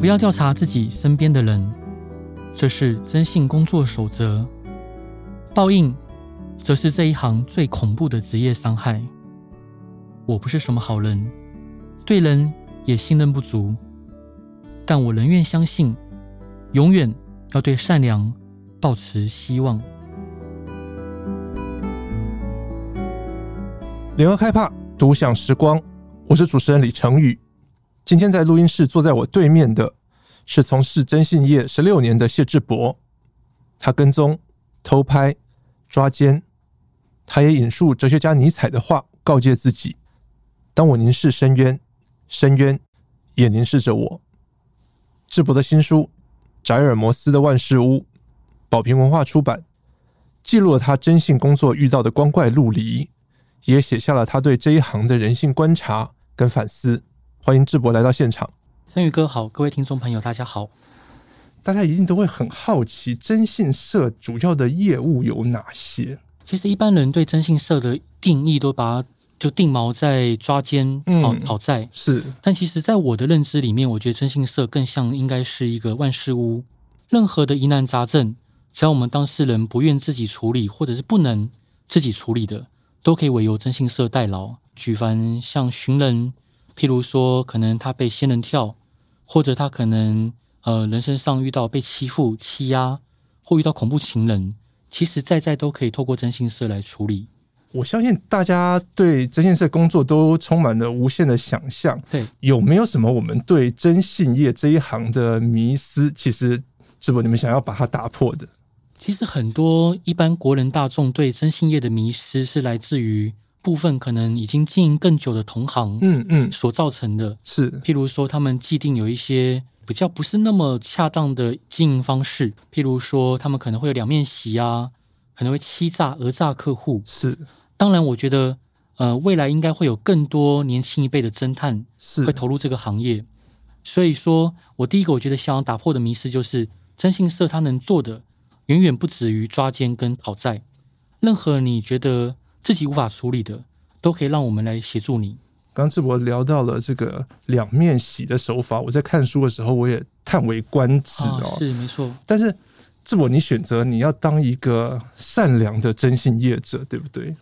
不要调查自己身边的人，这是征信工作守则。报应，则是这一行最恐怖的职业伤害。我不是什么好人，对人也信任不足，但我仍愿相信，永远要对善良抱持希望。联合开帕独享时光，我是主持人李成宇。今天在录音室坐在我对面的是从事征信业十六年的谢志博，他跟踪、偷拍、抓奸，他也引述哲学家尼采的话，告诫自己：当我凝视深渊，深渊也凝视着我。智博的新书《翟尔摩斯的万事屋》，宝瓶文化出版，记录了他征信工作遇到的光怪陆离，也写下了他对这一行的人性观察跟反思。欢迎智博来到现场，森宇哥好，各位听众朋友大家好。大家一定都会很好奇，征信社主要的业务有哪些？其实一般人对征信社的定义都把它就定锚在抓奸、讨讨债是。但其实，在我的认知里面，我觉得征信社更像应该是一个万事屋。任何的疑难杂症，只要我们当事人不愿自己处理，或者是不能自己处理的，都可以委由征信社代劳。举凡像寻人。譬如说，可能他被仙人跳，或者他可能呃人生上遇到被欺负、欺压，或遇到恐怖情人，其实在在都可以透过征信社来处理。我相信大家对征信社工作都充满了无限的想象。对，有没有什么我们对征信业这一行的迷思？其实，智博你们想要把它打破的？其实很多一般国人大众对征信业的迷思是来自于。部分可能已经经营更久的同行，嗯嗯，所造成的，是。譬如说他们既定有一些比较不是那么恰当的经营方式，譬如说他们可能会有两面洗啊，可能会欺诈讹诈客户，是。当然，我觉得呃，未来应该会有更多年轻一辈的侦探会投入这个行业，所以说我第一个我觉得想要打破的迷思就是，征信社他能做的远远不止于抓奸跟讨债，任何你觉得。自己无法处理的，都可以让我们来协助你。刚智博聊到了这个两面洗的手法，我在看书的时候，我也叹为观止哦。是没错，但是智博，你选择你要当一个善良的征信业者，对不对？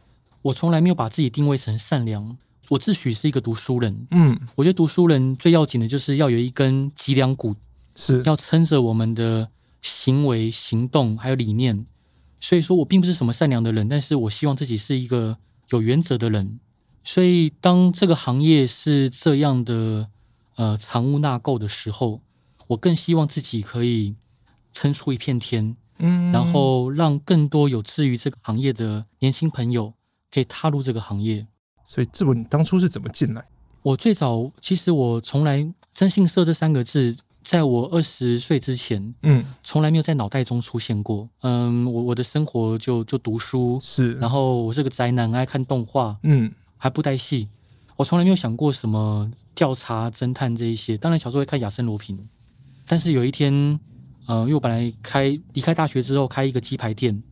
我从来没有把自己定位成善良，我自诩是一个读书人。嗯，我觉得读书人最要紧的就是要有一根脊梁骨，是要撑着我们的行为、行动还有理念。所以说我并不是什么善良的人，但是我希望自己是一个有原则的人。所以当这个行业是这样的，呃，藏污纳垢的时候，我更希望自己可以撑出一片天，嗯，然后让更多有志于这个行业的年轻朋友可以踏入这个行业。所以，志博，你当初是怎么进来？我最早其实我从来“征信社”这三个字。在我二十岁之前，嗯，从来没有在脑袋中出现过。嗯，我我的生活就就读书，是，然后我是个宅男，爱看动画，嗯，还不带戏。我从来没有想过什么调查、侦探这一些。当然，小时候会看亚森罗平。但是有一天，嗯，因为我本来开离开大学之后开一个鸡排店，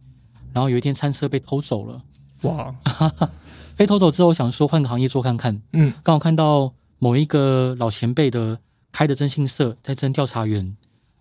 然后有一天餐车被偷走了。哇！被偷走之后，我想说换个行业做看看。嗯，刚好看到某一个老前辈的。开的征信社在征调查员，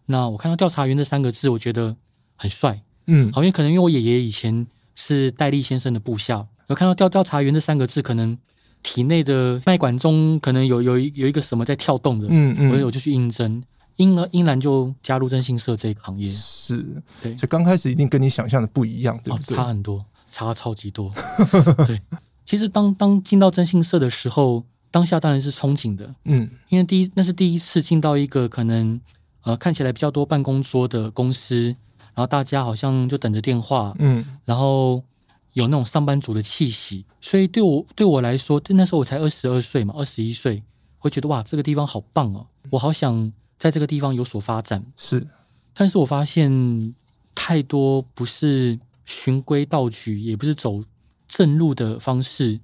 那我看到调查员这三个字，我觉得很帅，嗯，好，因为可能因为我爷爷以前是戴笠先生的部下，我看到调调查员这三个字，可能体内的脉管中可能有有一有一个什么在跳动的，嗯嗯，所以我就去应征，因而因然就加入征信社这一行业，是。对，就刚开始一定跟你想象的不一样，对不对？哦，差很多，差超级多，对，其实当当进到征信社的时候。当下当然是憧憬的，嗯，因为第一那是第一次进到一个可能呃看起来比较多办公桌的公司，然后大家好像就等着电话，嗯，然后有那种上班族的气息，所以对我对我来说，那时候我才二十二岁嘛，二十一岁，会觉得哇，这个地方好棒哦，我好想在这个地方有所发展，是，但是我发现太多不是循规蹈矩，也不是走正路的方式。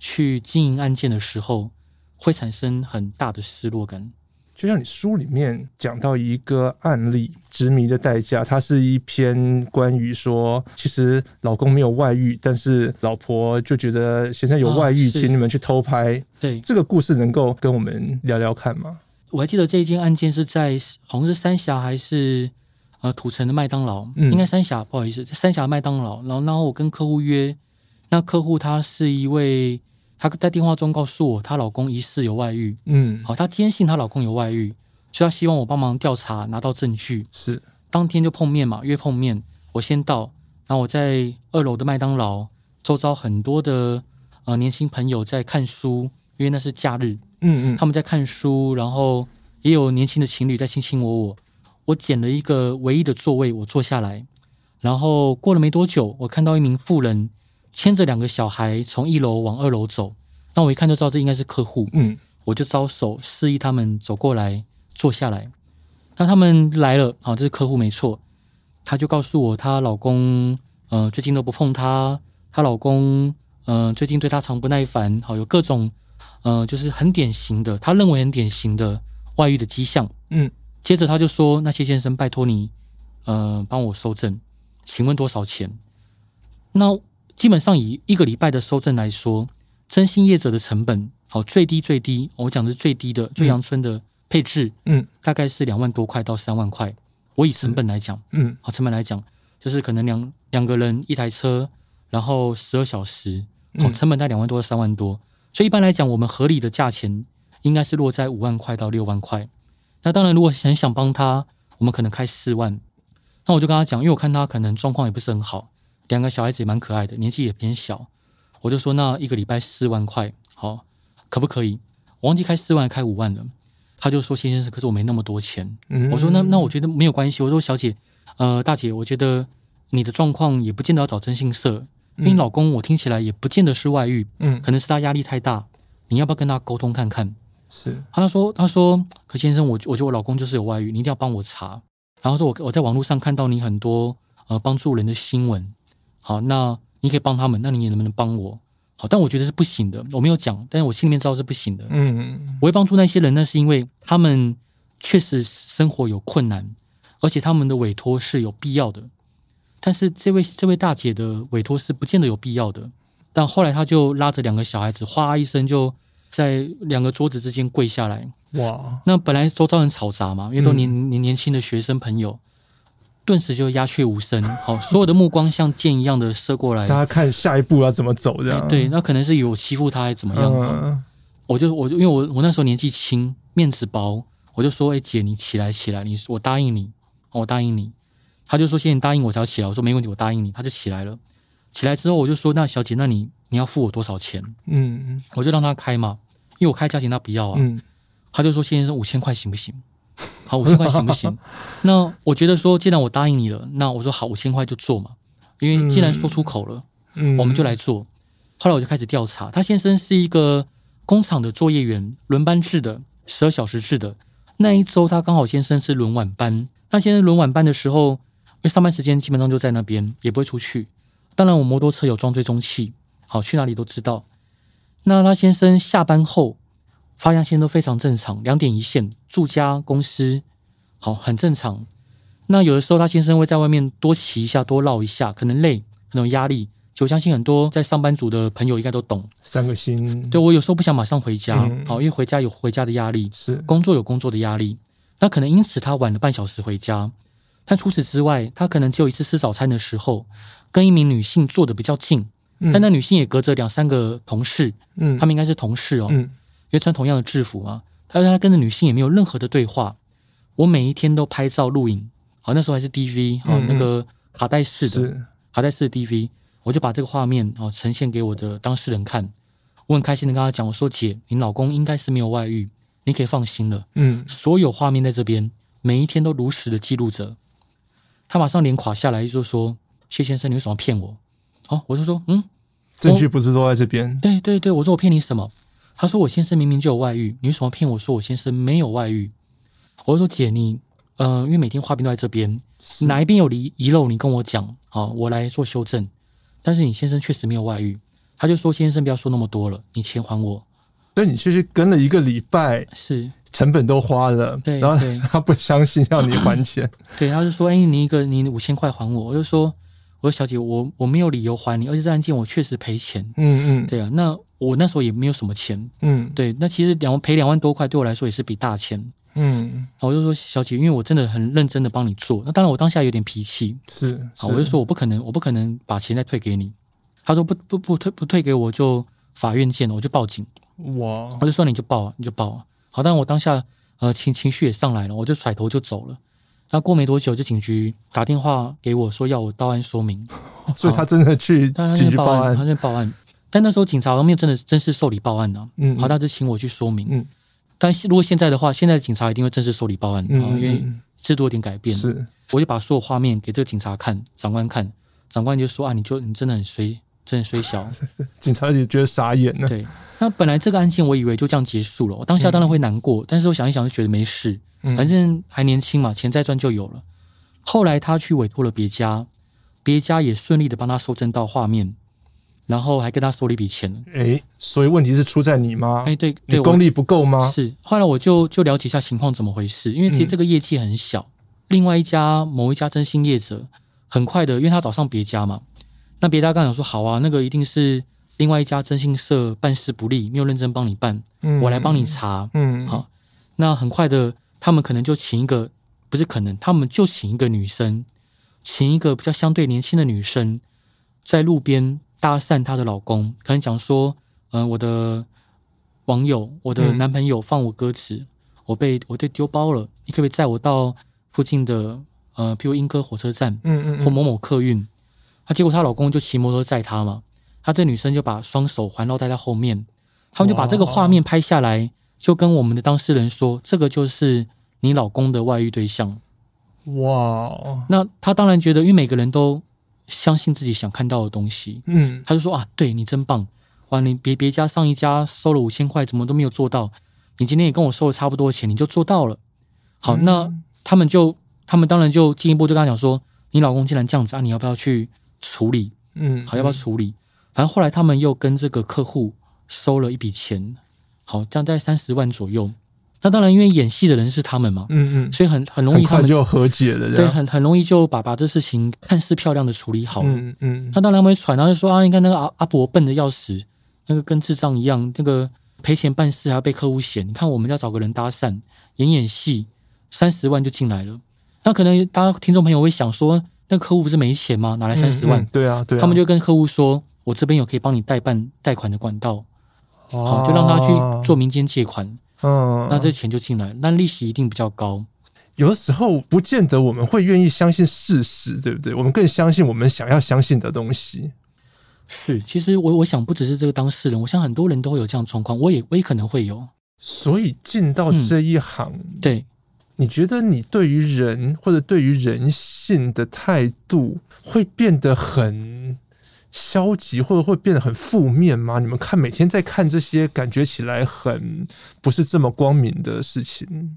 去经营案件的时候，会产生很大的失落感。就像你书里面讲到一个案例，《执迷的代价》，它是一篇关于说，其实老公没有外遇，但是老婆就觉得先生有外遇，请你们去偷拍。对，这个故事能够跟我们聊聊看吗？我还记得这一件案件是在好像是三峡还是呃土城的麦当劳，嗯、应该三峡，不好意思，三峡麦当劳。然后，然后我跟客户约，那客户他是一位，她在电话中告诉我，她老公疑似有外遇。嗯，好，她坚信她老公有外遇，所以她希望我帮忙调查，拿到证据。是，当天就碰面嘛，约碰面。我先到，然后我在二楼的麦当劳，周遭很多的呃年轻朋友在看书，因为那是假日。嗯嗯，他们在看书，然后也有年轻的情侣在卿卿我我。我捡了一个唯一的座位，我坐下来。然后过了没多久，我看到一名妇人牵着两个小孩从一楼往二楼走。那我一看就知道这应该是客户。嗯，我就招手示意他们走过来坐下来。那他们来了，啊，这是客户没错。她就告诉我，她老公嗯、呃、最近都不碰她，她老公嗯、呃、最近对她常不耐烦，好有各种。嗯、呃，就是很典型的，他认为很典型的外遇的迹象。嗯，接着他就说：“那谢先生，拜托你，呃，帮我收证，请问多少钱？”那基本上以一个礼拜的收证来说，征信业者的成本，好最低最低，我讲的是最低的最阳春的配置，嗯，大概是两万多块到三万块。我以成本来讲，嗯，好成本来讲，就是可能两两个人一台车，然后十二小时，好成本在两万多到三万多。所以一般来讲，我们合理的价钱应该是落在五万块到六万块。那当然，如果很想帮他，我们可能开四万。那我就跟他讲，因为我看他可能状况也不是很好，两个小孩子也蛮可爱的，年纪也偏小。我就说，那一个礼拜四万块，好，可不可以？我忘记开四万，开五万了。他就说：“谢先生，可是我没那么多钱。”我说：“那那我觉得没有关系。”我说：“小姐，呃，大姐，我觉得你的状况也不见得要找征信社。”因为你老公，我听起来也不见得是外遇，嗯，可能是他压力太大。你要不要跟他沟通看看？是，他说，他说，可先生，我我觉得我老公就是有外遇，你一定要帮我查。然后说我我在网络上看到你很多呃帮助人的新闻，好，那你可以帮他们，那你也能不能帮我？好，但我觉得是不行的，我没有讲，但是我心里面知道是不行的。嗯嗯，我会帮助那些人，那是因为他们确实生活有困难，而且他们的委托是有必要的。但是这位这位大姐的委托是不见得有必要的，但后来她就拉着两个小孩子，哗一声就在两个桌子之间跪下来。哇！那本来周遭很嘈杂嘛，因为都年年年轻的学生朋友，顿时就鸦雀无声。好，所有的目光像箭一样的射过来，大家看下一步要怎么走这样。对，那可能是有欺负他还是怎么样？嗯、我就我就因为我我那时候年纪轻，面子薄，我就说：“哎，姐，你起来起来，你我答应你，我答应你。”他就说：“谢谢你答应我才要起来。”我说：“没问题，我答应你。”他就起来了。起来之后，我就说：“那小姐，那你你要付我多少钱？”嗯嗯，我就让他开嘛，因为我开价钱他不要啊。嗯，他就说：“先生，五千块行不行？” 好，五千块行不行？那我觉得说，既然我答应你了，那我说好，五千块就做嘛。因为既然说出口了，嗯，我们就来做。后来我就开始调查，他先生是一个工厂的作业员，轮班制的，十二小时制的。那一周他刚好先生是轮晚班。那先生轮晚班的时候，因为上班时间基本上就在那边，也不会出去。当然，我摩托车有装追踪器，好，去哪里都知道。那他先生下班后，发现先生都非常正常，两点一线，住家公司，好，很正常。那有的时候他先生会在外面多骑一下，多绕一下，可能累，可能有压力。就我相信很多在上班族的朋友应该都懂。三个心，对，我有时候不想马上回家，好，因为回家有回家的压力，是工作有工作的压力。那可能因此他晚了半小时回家，但除此之外，他可能只有一次吃早餐的时候，跟一名女性坐的比较近，嗯、但那女性也隔着两三个同事，嗯，他们应该是同事哦，嗯、因为穿同样的制服嘛。他说他跟着女性也没有任何的对话。我每一天都拍照录影，好，那时候还是 DV，好，那个卡带式的，卡带式的 DV，我就把这个画面哦呈现给我的当事人看。我很开心的跟他讲，我说姐，你老公应该是没有外遇。你可以放心了，嗯，所有画面在这边，每一天都如实的记录着。他马上脸垮下来，就说：“谢先生，你为什么骗我？”哦，我就说：“嗯，证据不是都在这边？”对对对，我说我骗你什么？他说：“我先生明明就有外遇，你为什么骗我说我先生没有外遇？”我就说：“姐，你，嗯、呃，因为每天画面都在这边，哪一边有遗遗漏，你跟我讲，好，我来做修正。但是你先生确实没有外遇。”他就说：“先生，不要说那么多了，你钱还我。”所以你其实跟了一个礼拜，是成本都花了，对，然后他不相信要你还钱，对，他就说：“哎，你一个你五千块还我。”我就说：“我说小姐，我我没有理由还你，而且这案件我确实赔钱。”嗯嗯，对啊，那我那时候也没有什么钱，嗯，对，那其实两赔两万多块对我来说也是笔大钱，嗯，我就说小姐，因为我真的很认真的帮你做，那当然我当下有点脾气，是，好，我就说我不可能，我不可能把钱再退给你。他说不不不退不退给我就法院见了，我就报警。哇，我就说你就报啊，你就报啊。好，但我当下呃情情绪也上来了，我就甩头就走了。那过没多久，就警局打电话给我说要我到案说明，所以他真的去警局报案，他去报案。但那时候警察方面真的真是受理报案了，嗯，好，他就请我去说明，嗯，但如果现在的话，现在的警察一定会正式受理报案，嗯，因为制度有点改变，是，我就把所有画面给这个警察看，长官看，长官就说啊，你就你真的很衰，真的衰小，警察也觉得傻眼了，对，那本来这个案件我以为就这样结束了，我当下当然会难过，但是我想一想就觉得没事，反正还年轻嘛，钱再赚就有了。后来他去委托了别家，别家也顺利的帮他收证到画面。然后还跟他收了一笔钱，哎，所以问题是出在你吗？哎，对，你功力不够吗？是。后来我就就了解一下情况怎么回事，因为其实这个业绩很小。嗯、另外一家某一家征信业者，很快的，因为他找上别家嘛，那别家刚想说好啊，那个一定是另外一家征信社办事不力，没有认真帮你办，嗯、我来帮你查，嗯，好，那很快的，他们可能就请一个，不是可能，他们就请一个女生，请一个比较相对年轻的女生，在路边。搭讪她的老公，可能讲说，嗯、呃，我的网友，我的男朋友放我鸽子，嗯、我被我被丢包了，你可不可以载我到附近的，呃，譬如莺歌火车站，嗯嗯，或某某客运？她结果她老公就骑摩托载她嘛，她这女生就把双手环绕在她后面，他们就把这个画面拍下来，就跟我们的当事人说，这个就是你老公的外遇对象。哇，那她当然觉得，因为每个人都。相信自己想看到的东西，嗯，他就说啊，对你真棒，哇，你别别家上一家收了五千块，怎么都没有做到，你今天也跟我收了差不多的钱，你就做到了。好，嗯、那他们就，他们当然就进一步就跟他讲说，你老公既然这样子啊，你要不要去处理？嗯，好，要不要处理？反正后来他们又跟这个客户收了一笔钱，好，这样在三十万左右。那当然，因为演戏的人是他们嘛，嗯嗯，所以很很容易他们就和解了，对，很很容易就把把这事情看似漂亮的处理好了，嗯嗯。那当然会传，然后就说啊，你看那个阿阿伯笨的要死，那个跟智障一样，那个赔钱办事还要被客户嫌。你看我们要找个人搭讪演演戏，三十万就进来了。那可能大家听众朋友会想说，那个客户不是没钱吗？哪来三十万？嗯嗯，对啊，对啊。他们就跟客户说，我这边有可以帮你代办贷款的管道，好，就让他去做民间借款。嗯，那这钱就进来，那利息一定比较高。有的时候不见得我们会愿意相信事实，对不对？我们更相信我们想要相信的东西。是，其实我我想不只是这个当事人，我想很多人都会有这样状况，我也我也可能会有。所以进到这一行，嗯、对，你觉得你对于人或者对于人性的态度会变得很消极，或者会变得很负面吗？你们看，每天在看这些，感觉起来很不是这么光明的事情。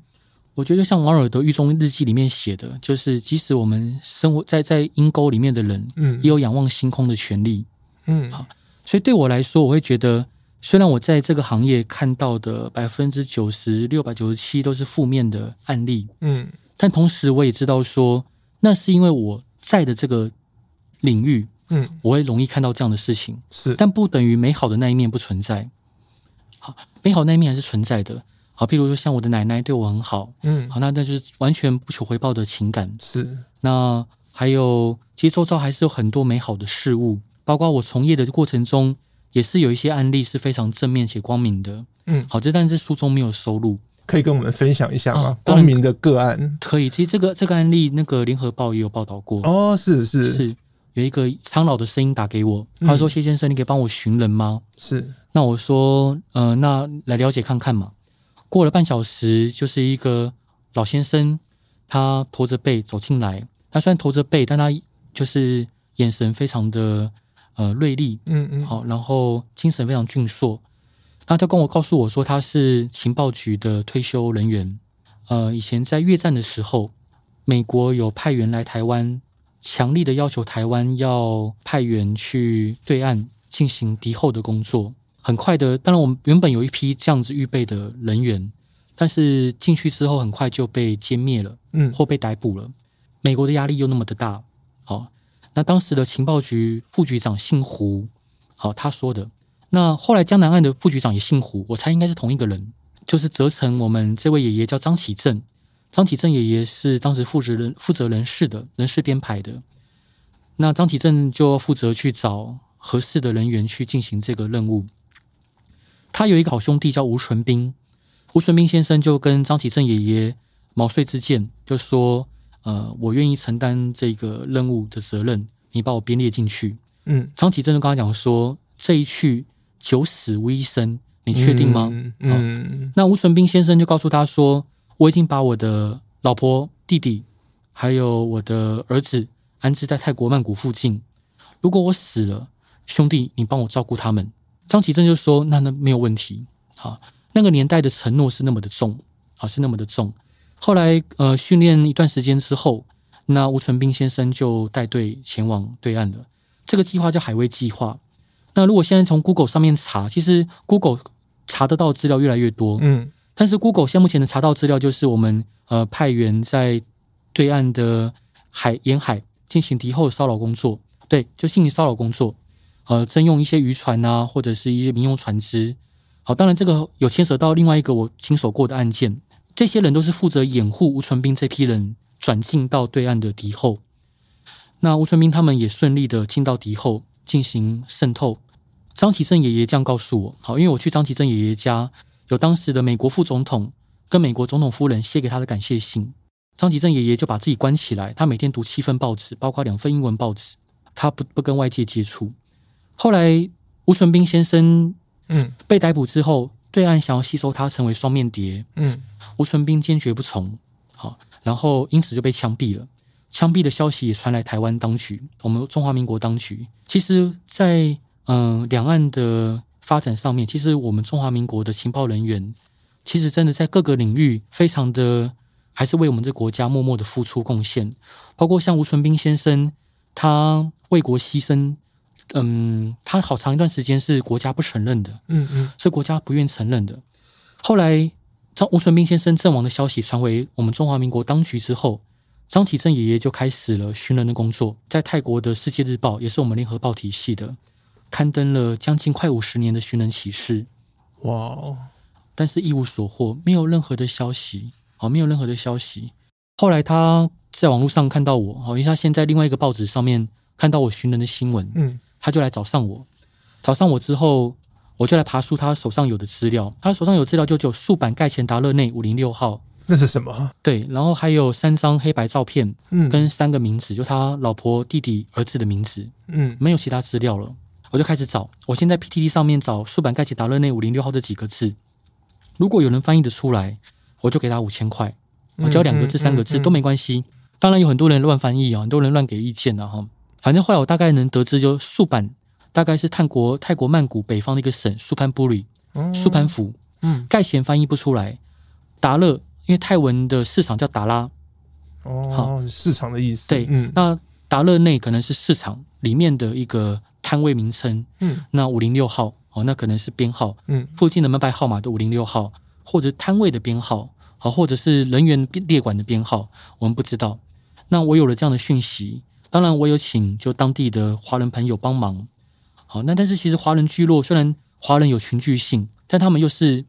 我觉得就像王尔德《狱中日记》里面写的，就是即使我们生活在在阴沟里面的人，嗯，也有仰望星空的权利，嗯，好。所以对我来说，我会觉得，虽然我在这个行业看到的百分之九十六百九十七都是负面的案例，嗯，但同时我也知道说，那是因为我在的这个领域。嗯，我会容易看到这样的事情，是，但不等于美好的那一面不存在。好，美好那一面还是存在的。好，譬如说像我的奶奶对我很好，嗯，好，那那就是完全不求回报的情感。是，那还有，其实周遭还是有很多美好的事物，包括我从业的过程中，也是有一些案例是非常正面且光明的。嗯，好，这但是书中没有收录，可以跟我们分享一下吗？啊、光明的个案可以。其实这个这个案例，那个联合报也有报道过。哦，是是是。有一个苍老的声音打给我，他说：“谢先生，你可以帮我寻人吗？”是。那我说：“呃，那来了解看看嘛。”过了半小时，就是一个老先生，他驼着背走进来。他虽然驼着背，但他就是眼神非常的呃锐利，嗯嗯，好，然后精神非常俊硕。那他跟我告诉我说，他是情报局的退休人员。呃，以前在越战的时候，美国有派员来台湾。强力的要求台湾要派员去对岸进行敌后的工作。很快的，当然我们原本有一批这样子预备的人员，但是进去之后很快就被歼灭了，嗯，或被逮捕了。美国的压力又那么的大，好，那当时的情报局副局长姓胡，好，他说的。那后来江南岸的副局长也姓胡，我猜应该是同一个人。就是责成我们这位爷爷叫张启正，张启正爷爷是当时负责人负责人事的人事编排的。那张启正就负责去找合适的人员去进行这个任务。他有一个好兄弟叫吴纯斌，吴纯斌先生就跟张启正爷爷毛遂自荐，就说：“呃，我愿意承担这个任务的责任，你把我编列进去。”嗯，张启正就跟他讲说：“这一去九死无一生，你确定吗？”嗯，嗯，那吴纯斌先生就告诉他说：“我已经把我的老婆、弟弟，还有我的儿子。”安置在泰国曼谷附近。如果我死了，兄弟，你帮我照顾他们。张启正就说：“那那没有问题。”好，那个年代的承诺是那么的重啊，是那么的重。后来呃，训练一段时间之后，那吴纯斌先生就带队前往对岸了。这个计划叫海威计划。那如果现在从 Google 上面查，其实 Google 查得到资料越来越多。嗯，但是 Google 现目前的查到资料就是我们呃派员在对岸的海沿海。进行敌后骚扰工作，对，就进行骚扰工作，呃，征用一些渔船啊，或者是一些民用船只。好，当然这个有牵扯到另外一个我经手过的案件，这些人都是负责掩护吴存斌这批人转进到对岸的敌后。那吴存斌他们也顺利的进到敌后进行渗透。张其正爷爷这样告诉我，好，因为我去张其正爷爷家，有当时的美国副总统跟美国总统夫人写给他的感谢信。张吉正爷爷就把自己关起来，他每天读七份报纸，包括两份英文报纸，他不不跟外界接触。后来吴纯斌先生嗯被逮捕之后，对岸想要吸收他成为双面谍，嗯，吴纯斌坚决不从，好，然后因此就被枪毙了。枪毙的消息也传来台湾当局，我们中华民国当局。其实在，在嗯两岸的发展上面，其实我们中华民国的情报人员，其实真的在各个领域非常的。还是为我们这个国家默默的付出贡献，包括像吴存斌先生，他为国牺牲，嗯，他好长一段时间是国家不承认的，嗯嗯，是国家不愿承认的。后来张吴存斌先生阵亡的消息传回我们中华民国当局之后，张启正爷爷就开始了寻人的工作，在泰国的《世界日报》也是我们联合报体系的，刊登了将近快五十年的寻人启事，哇哦！但是一无所获，没有任何的消息。哦，没有任何的消息。后来他在网络上看到我，好，因为他现在另外一个报纸上面看到我寻人的新闻，嗯，他就来找上我。找上我之后，我就来爬梳他手上有的资料。他手上有资料，就只有竖版盖钱达勒内五零六号。那是什么？对，然后还有三张黑白照片，嗯，跟三个名字，就他老婆、弟弟、儿子的名字，嗯，没有其他资料了。我就开始找，我先在 PTT 上面找素版盖起达勒内五零六号这几个字，如果有人翻译得出来。我就给他五千块，我只要两个字、三个字都没关系。当然有很多人乱翻译啊，很多人乱给意见啊。哈。反正后来我大概能得知，就素版大概是泰国泰国曼谷北方的一个省，素潘布里，素潘府。嗯，盖贤翻译不出来，达勒因为泰文的市场叫达拉，哦，市场的意思。对，那达勒内可能是市场里面的一个摊位名称。嗯，那五零六号哦，那可能是编号。嗯，附近的门牌号码的五零六号。或者摊位的编号，好，或者是人员列管的编号，我们不知道。那我有了这样的讯息，当然我有请就当地的华人朋友帮忙。好，那但是其实华人聚落虽然华人有群聚性，但他们又是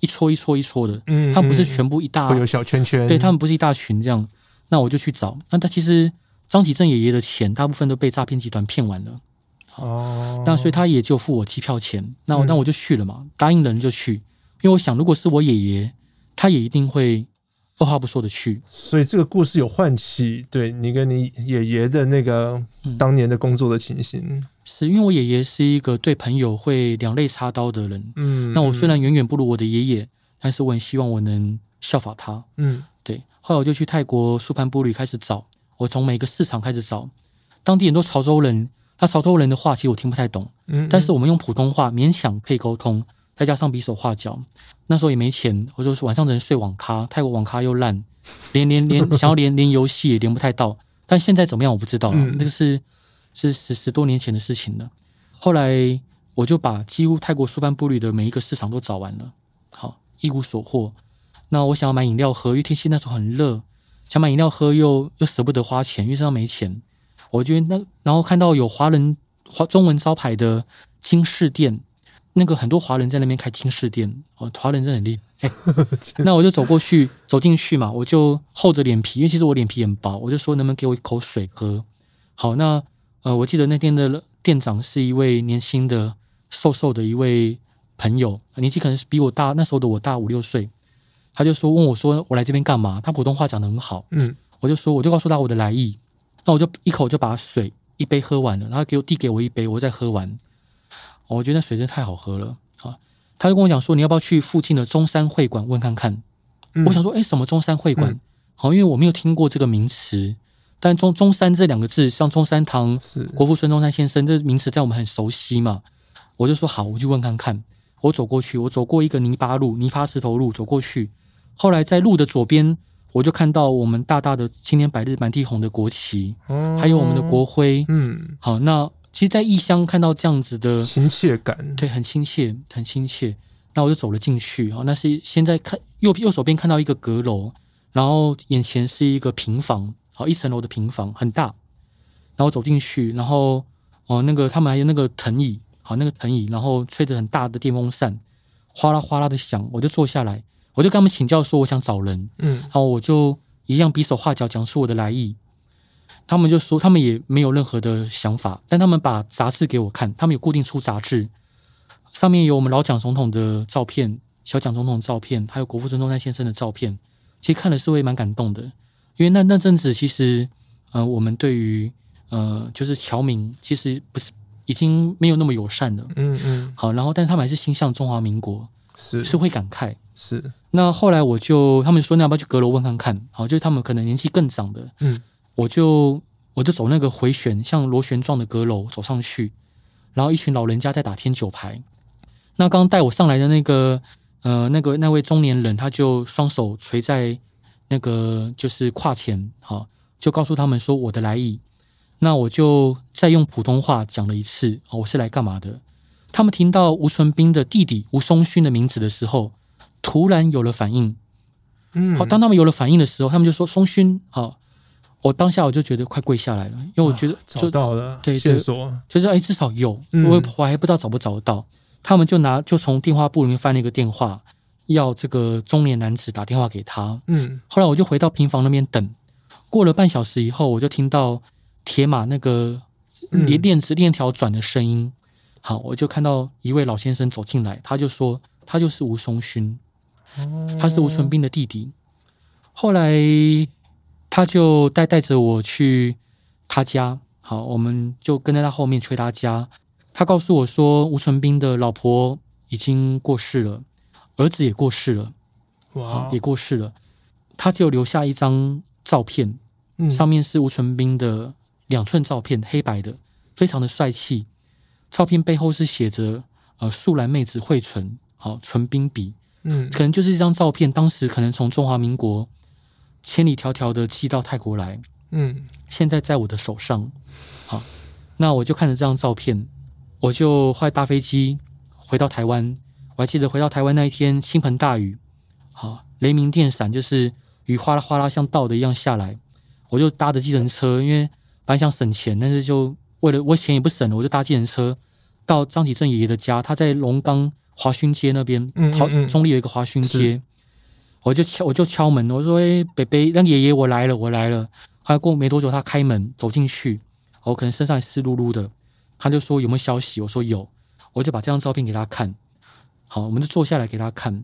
一撮一撮一撮的，嗯，他们不是全部一大，会有小圈圈，对他们不是一大群这样。那我就去找，那他其实张启正爷爷的钱大部分都被诈骗集团骗完了。哦，那所以他也就付我机票钱，那我那我就去了嘛，答应人就去。因为我想，如果是我爷爷，他也一定会二话不说的去。所以这个故事有唤起对你跟你爷爷的那个当年的工作的情形。嗯、是因为我爷爷是一个对朋友会两肋插刀的人。嗯，那我虽然远远不如我的爷爷，但是我很希望我能效法他。嗯，对。后来我就去泰国素潘布里开始找，我从每个市场开始找，当地很多潮州人，他潮州人的话其实我听不太懂。嗯，但是我们用普通话勉强可以沟通。再加上比手画脚，那时候也没钱，我就是晚上只能睡网咖，泰国网咖又烂，连连连想要连连游戏也连不太到。但现在怎么样我不知道了，嗯、那个是是十十多年前的事情了。后来我就把几乎泰国素潘布吕的每一个市场都找完了，好一无所获。那我想要买饮料喝，因为天气那时候很热，想买饮料喝又又舍不得花钱，因为身上没钱。我觉得那然后看到有华人华中文招牌的金饰店。那个很多华人在那边开金饰店哦，华人真的很厉害。那我就走过去，走进去嘛，我就厚着脸皮，因为其实我脸皮很薄，我就说能不能给我一口水喝？好，那呃，我记得那天的店长是一位年轻的、瘦瘦的一位朋友，年纪可能是比我大，那时候的我大五六岁。他就说问我说我来这边干嘛？他普通话讲得很好，嗯，我就说我就告诉他我的来意，那我就一口就把水一杯喝完了，然后给我递给我一杯，我再喝完。我觉得那水真的太好喝了啊！他就跟我讲说你要不要去附近的中山会馆问看看？嗯、我想说哎，什么中山会馆？好、嗯，因为我没有听过这个名词，但中中山这两个字，像中山堂、国父孙中山先生这名词在我们很熟悉嘛，我就说好，我去问看看。我走过去，我走过一个泥巴路、泥巴石头路，走过去。后来在路的左边，我就看到我们大大的青天白日满地红的国旗，嗯、还有我们的国徽。嗯，好，那其实，在异乡看到这样子的亲切感，对，很亲切，很亲切。那我就走了进去。好，那是现在看右右手边看到一个阁楼，然后眼前是一个平房，好，一层楼的平房，很大。然后走进去，然后哦，那个他们还有那个藤椅，好，那个藤椅，然后吹着很大的电风扇，哗啦哗啦的响，我就坐下来。我就跟他们请教说，我想找人，嗯，然后我就一样比手画脚讲出我的来意，他们就说他们也没有任何的想法，但他们把杂志给我看，他们有固定出杂志，上面有我们老蒋总统的照片，小蒋总统的照片，还有国父孙中山先生的照片，其实看了是会蛮感动的，因为那那阵子其实，呃，我们对于呃就是侨民其实不是已经没有那么友善了，嗯嗯，好，然后但是他们还是心向中华民国，是是会感慨。是，那后来我就他们说，那要不要去阁楼问看看？好，就是他们可能年纪更长的，嗯，我就我就走那个回旋，像螺旋状的阁楼走上去，然后一群老人家在打天九牌。那刚刚带我上来的那个呃那个那位中年人，他就双手垂在那个就是胯前，好，就告诉他们说我的来意。那我就再用普通话讲了一次，我是来干嘛的？他们听到吴存斌的弟弟吴松勋的名字的时候。突然有了反应，嗯，好，当他们有了反应的时候，他们就说：“松勋，好。”我当下我就觉得快跪下来了，因为我觉得就找到了对线索，就是哎，至少有，嗯、我我还不知道找不找得到。他们就拿就从电话簿里面翻了一个电话，要这个中年男子打电话给他。嗯，后来我就回到平房那边等，过了半小时以后，我就听到铁马那个链链子链条转的声音。好，我就看到一位老先生走进来，他就说他就是吴松勋。他是吴纯斌的弟弟，后来他就带带着我去他家，好，我们就跟在他后面去他家。他告诉我说，吴纯斌的老婆已经过世了，儿子也过世了，哇，也过世了。他就留下一张照片，上面是吴纯斌的两寸照片，黑白的，非常的帅气。照片背后是写着呃素兰妹子惠纯，好，纯冰笔。嗯，可能就是这张照片，当时可能从中华民国千里迢迢的寄到泰国来，嗯，现在在我的手上，好，那我就看着这张照片，我就后来搭飞机回到台湾，我还记得回到台湾那一天倾盆大雨，好，雷鸣电闪，就是雨哗啦哗啦像倒的一样下来，我就搭着计程车，因为本来想省钱，但是就为了我钱也不省了，我就搭计程车到张启正爷爷的家，他在龙岗。华勋街那边，好，中立有一个华勋街，我就敲，我就敲门，我说：“哎，北北，让爷爷我来了，我来了。”后来过没多久，他开门走进去，我可能身上湿漉漉的，他就说：“有没有消息？”我说：“有。”我就把这张照片给他看，好，我们就坐下来给他看，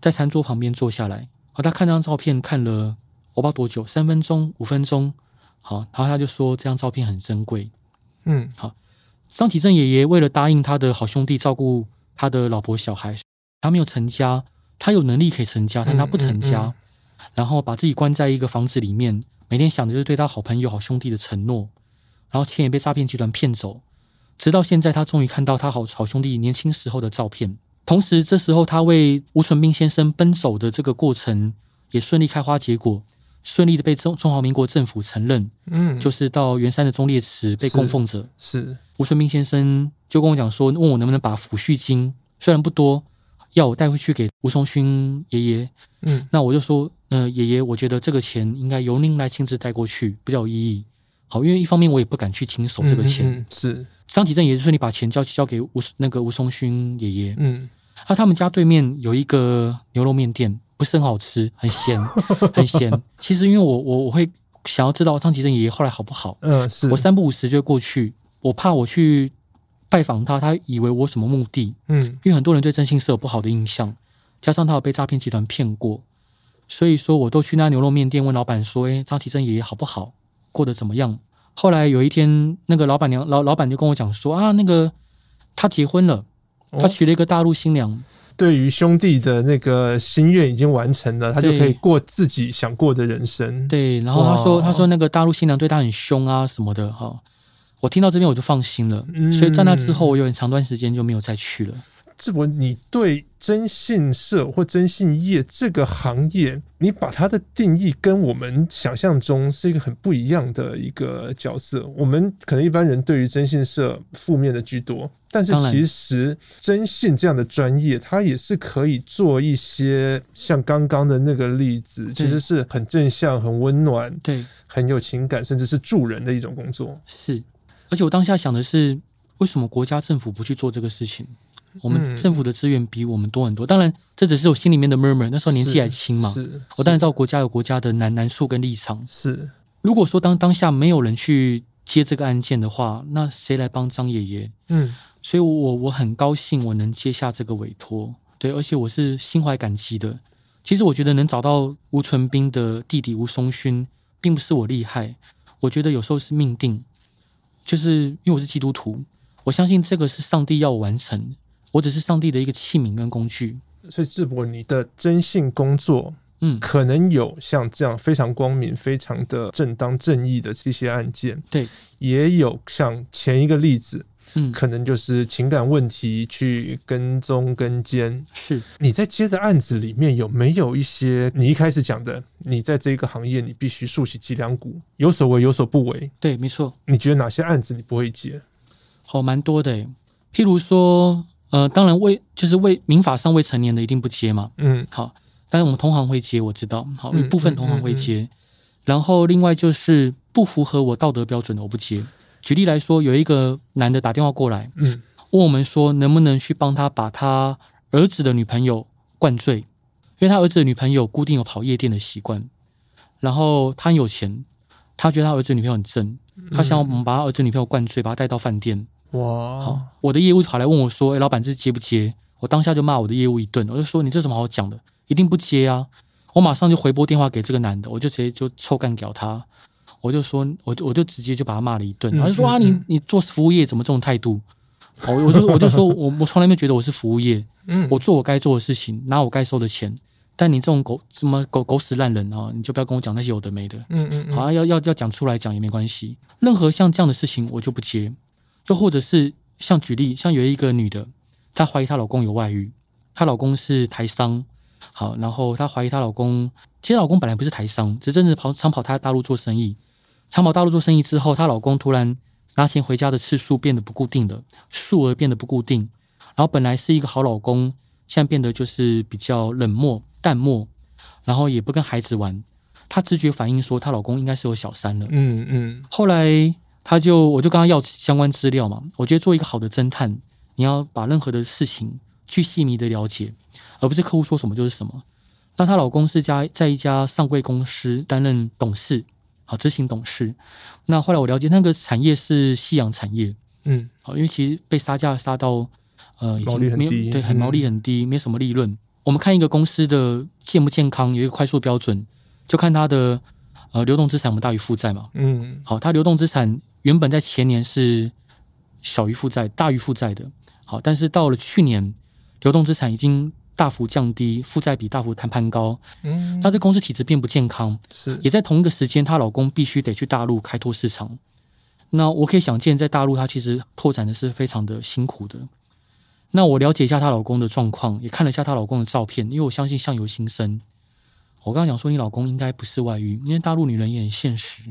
在餐桌旁边坐下来，好，他看这张照片看了我不知道多久，三分钟、五分钟，好，然后他就说这张照片很珍贵，嗯，好，张启正爷爷为了答应他的好兄弟照顾。他的老婆小孩，他没有成家，他有能力可以成家，但他不成家，嗯嗯嗯、然后把自己关在一个房子里面，每天想的就是对他好朋友、好兄弟的承诺，然后钱也被诈骗集团骗走，直到现在，他终于看到他好好兄弟年轻时候的照片，同时这时候他为吴纯斌先生奔走的这个过程也顺利开花结果，顺利的被中中华民国政府承认，嗯，就是到圆山的忠烈祠被供奉着，是吴春斌先生。就跟我讲说，问我能不能把抚恤金，虽然不多，要我带回去给吴松勋爷爷。嗯，那我就说，呃，爷爷，我觉得这个钱应该由您来亲自带过去，比较有意义。好，因为一方面我也不敢去经手这个钱，嗯嗯嗯、是。张启正爷爷说你把钱交交给吴那个吴松勋爷爷，嗯，那他们家对面有一个牛肉面店，不是很好吃，很咸，很咸。其实因为我我我会想要知道张启正爷爷后来好不好，嗯，是。我三不五时就过去，我怕我去拜访他，他以为我什么目的，嗯，因为很多人对征信社有不好的印象，加上他有被诈骗集团骗过，所以说我都去那牛肉面店问老板说，哎，张启正爷爷好不好，过得怎么样？后来有一天，那个老板娘老老板就跟我讲说啊，那个他结婚了，他娶了一个大陆新娘。哦，对于兄弟的那个心愿已经完成了，他就可以过自己想过的人生。对，然后他说他说那个大陆新娘对他很凶啊什么的哈。我听到这边我就放心了，所以在那之后我有很长段时间就没有再去了。志博，你对征信社或征信业这个行业，你把它的定义跟我们想象中是一个很不一样的一个角色。我们可能一般人对于征信社负面的居多，但是其实征信这样的专业，它也是可以做一些像刚刚的那个例子，其实是很正向、很温暖、对，很有情感，甚至是助人的一种工作。是，而且我当下想的是，为什么国家政府不去做这个事情？我们政府的资源比我们多很多，当然这只是我心里面的 murmur。那时候年纪还轻嘛，我当然知道国家有国家的难难处跟立场。是，如果说当当下没有人去接这个案件的话，那谁来帮张爷爷？嗯，所以我我很高兴我能接下这个委托，对，而且我是心怀感激的。其实我觉得能找到吴纯斌的弟弟吴松勋，并不是我厉害，我觉得有时候是命定，就是因为我是基督徒，我相信这个是上帝要我完成。我只是上帝的一个器皿跟工具，所以智博，你的征信工作，嗯，可能有像这样非常光明、非常的正当正义的这些案件，对，也有像前一个例子，嗯，可能就是情感问题去跟踪跟监。是你在接的案子里面有没有一些你一开始讲的，你在这个行业你必须竖起脊梁骨，有所为有所不为？对，没错。你觉得哪些案子你不会接？好，蛮多的，譬如说。呃，当然未就是未民法上未成年的一定不接嘛。嗯，好，但是我们同行会接，我知道，好，一部分同行会接。嗯嗯嗯嗯、然后另外就是不符合我道德标准的我不接。举例来说，有一个男的打电话过来，嗯，问我们说能不能去帮他把他儿子的女朋友灌醉，因为他儿子的女朋友固定有跑夜店的习惯，然后他很有钱，他觉得他儿子女朋友很正，他想我们把他儿子女朋友灌醉，把他带到饭店。哇！好，我的业务跑来问我说：“哎，老板，这接不接？”我当下就骂我的业务一顿，我就说：“你这什么好讲的？一定不接啊！”我马上就回拨电话给这个男的，我就直接就臭干掉他。我就说，我就我就直接就把他骂了一顿。他就说：“啊，你你做服务业怎么这种态度？”我我就我就说我我从来没觉得我是服务业，嗯，我做我该做的事情，拿我该收的钱。但你这种狗什么狗狗屎烂人啊，你就不要跟我讲那些有的没的。嗯嗯嗯，好啊，要要要讲出来讲也没关系。任何像这样的事情，我就不接。又或者是像举例，像有一个女的，她怀疑她老公有外遇，她老公是台商，好，然后她怀疑她老公，其实老公本来不是台商，只真的跑常跑她大陆做生意，常跑大陆做生意之后，她老公突然拿钱回家的次数变得不固定了，数额变得不固定，然后本来是一个好老公，现在变得就是比较冷漠淡漠，然后也不跟孩子玩，她直觉反应说她老公应该是有小三了，嗯嗯，后来。她就我就跟她要相关资料嘛，我觉得做一个好的侦探，你要把任何的事情去细密的了解，而不是客户说什么就是什么。那她老公是家在一家上柜公司担任董事，好执行董事。那后来我了解那个产业是夕阳产业，嗯，好，因为其实被杀价杀到呃已经没有对，很毛利很低，没什么利润。我们看一个公司的健不健康有一个快速标准，就看它的呃流动资产我们大于负债嘛，嗯，好，它流动资产。原本在前年是小于负债、大于负债的，好，但是到了去年，流动资产已经大幅降低，负债比大幅攀高，嗯，那这公司体质并不健康，是，也在同一个时间，她老公必须得去大陆开拓市场，那我可以想见，在大陆她其实拓展的是非常的辛苦的。那我了解一下她老公的状况，也看了一下她老公的照片，因为我相信相由心生。我刚刚讲说，你老公应该不是外遇，因为大陆女人也很现实。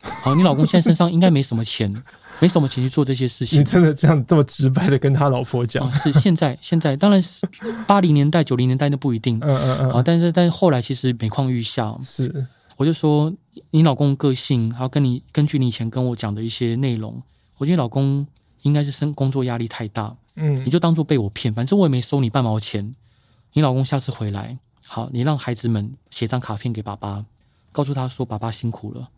好，你老公现在身上应该没什么钱，没什么钱去做这些事情。你真的这样这么直白的跟他老婆讲？是现在，现在当然是八零年代、九零年代那不一定。嗯嗯嗯。啊，但是但是后来其实每况愈下。是，我就说你老公个性，还有跟你根据你以前跟我讲的一些内容，我觉得老公应该是生工作压力太大，嗯，你就当做被我骗，反正我也没收你半毛钱。你老公下次回来，好，你让孩子们写张卡片给爸爸，告诉他说爸爸辛苦了，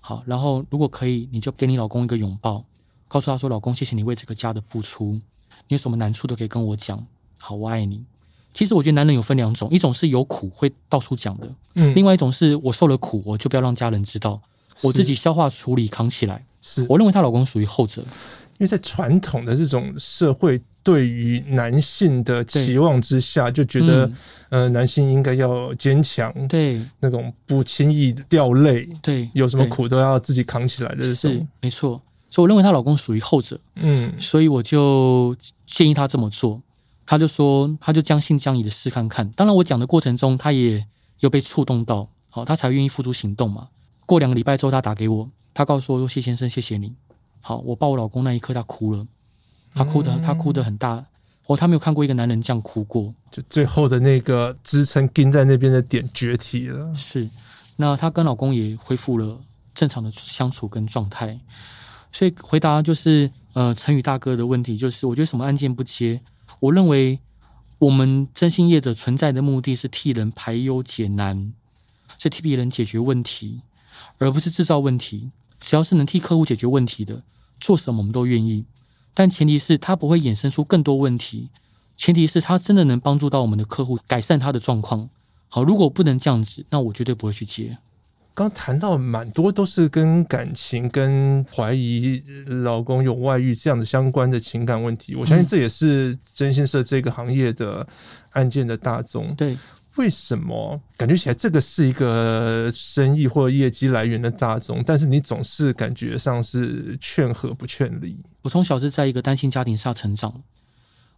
好，然后如果可以，你就给你老公一个拥抱，告诉他说老公谢谢你为这个家的付出，你有什么难处都可以跟我讲，好，我爱你。其实我觉得男人有分两种，一种是有苦会到处讲的，嗯，另外一种是我受了苦，我就不要让家人知道，我自己消化处理扛起来。是我认为她老公属于后者，因为在传统的这种社会对于男性的期望之下，就觉得、嗯、呃男性应该要坚强，对那种不轻易掉泪，对有什么苦都要自己扛起来的这种，是没错。所以我认为她老公属于后者，嗯，所以我就建议她这么做。她就说，她就将信将疑的试看看。当然，我讲的过程中，她也有被触动到，好，她才愿意付诸行动嘛。过两个礼拜之后，她打给我，她告诉我说：“谢先生，谢谢你。”好，我抱我老公那一刻，她哭了，他哭的，他哭得很大。哦，他没有看过一个男人这样哭过。就最后的那个支撑钉在那边的点绝体了。是，那她跟老公也恢复了正常的相处跟状态。所以回答就是，呃，陈宇大哥的问题就是，我觉得什么案件不接？我认为，我们征信业者存在的目的是替人排忧解难，是替别人解决问题，而不是制造问题。只要是能替客户解决问题的，做什么我们都愿意。但前提是它不会衍生出更多问题，前提是他真的能帮助到我们的客户改善他的状况。好，如果不能这样子，那我绝对不会去接。刚谈到蛮多都是跟感情、跟怀疑老公有外遇这样的相关的情感问题，我相信这也是征信社这个行业的案件的大宗。对，为什么感觉起来这个是一个生意或业绩来源的大宗，但是你总是感觉上是劝和不劝离？我从小是在一个单亲家庭下成长，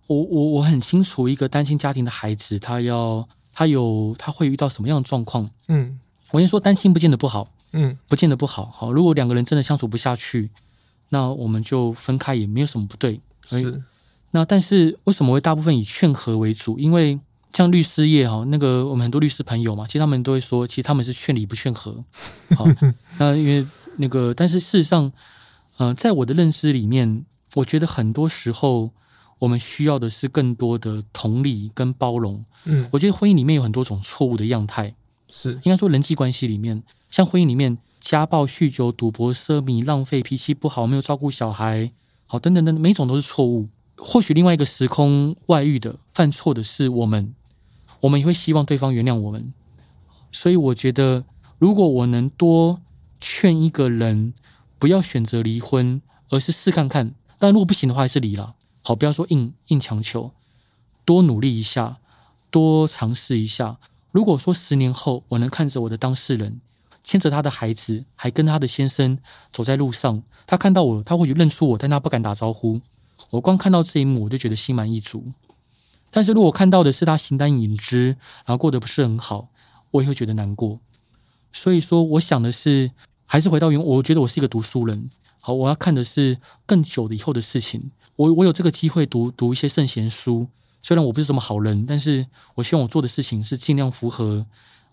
我我我很清楚一个单亲家庭的孩子，他要他有他会遇到什么样的状况。嗯。我先说单亲不见得不好，嗯，不见得不好。好，如果两个人真的相处不下去，那我们就分开也没有什么不对。是。那但是为什么会大部分以劝和为主？因为像律师业哈，那个我们很多律师朋友嘛，其实他们都会说，其实他们是劝离不劝和。好，那因为那个，但是事实上，嗯、呃，在我的认知里面，我觉得很多时候我们需要的是更多的同理跟包容。嗯，我觉得婚姻里面有很多种错误的样态。是应该说，人际关系里面，像婚姻里面，家暴、酗酒、赌博、奢靡、浪费、脾气不好、没有照顾小孩，好等等等，每一种都是错误。或许另外一个时空外遇的犯错的是我们，我们也会希望对方原谅我们。所以我觉得，如果我能多劝一个人不要选择离婚，而是试看看，但如果不行的话，还是离了。好，不要说硬硬强求，多努力一下，多尝试一下。如果说十年后我能看着我的当事人牵着他的孩子，还跟他的先生走在路上，他看到我，他会认出我，但他不敢打招呼。我光看到这一幕，我就觉得心满意足。但是如果看到的是他形单影只，然后过得不是很好，我也会觉得难过。所以说，我想的是，还是回到原，我觉得我是一个读书人。好，我要看的是更久的以后的事情。我我有这个机会读读一些圣贤书。虽然我不是什么好人，但是我希望我做的事情是尽量符合，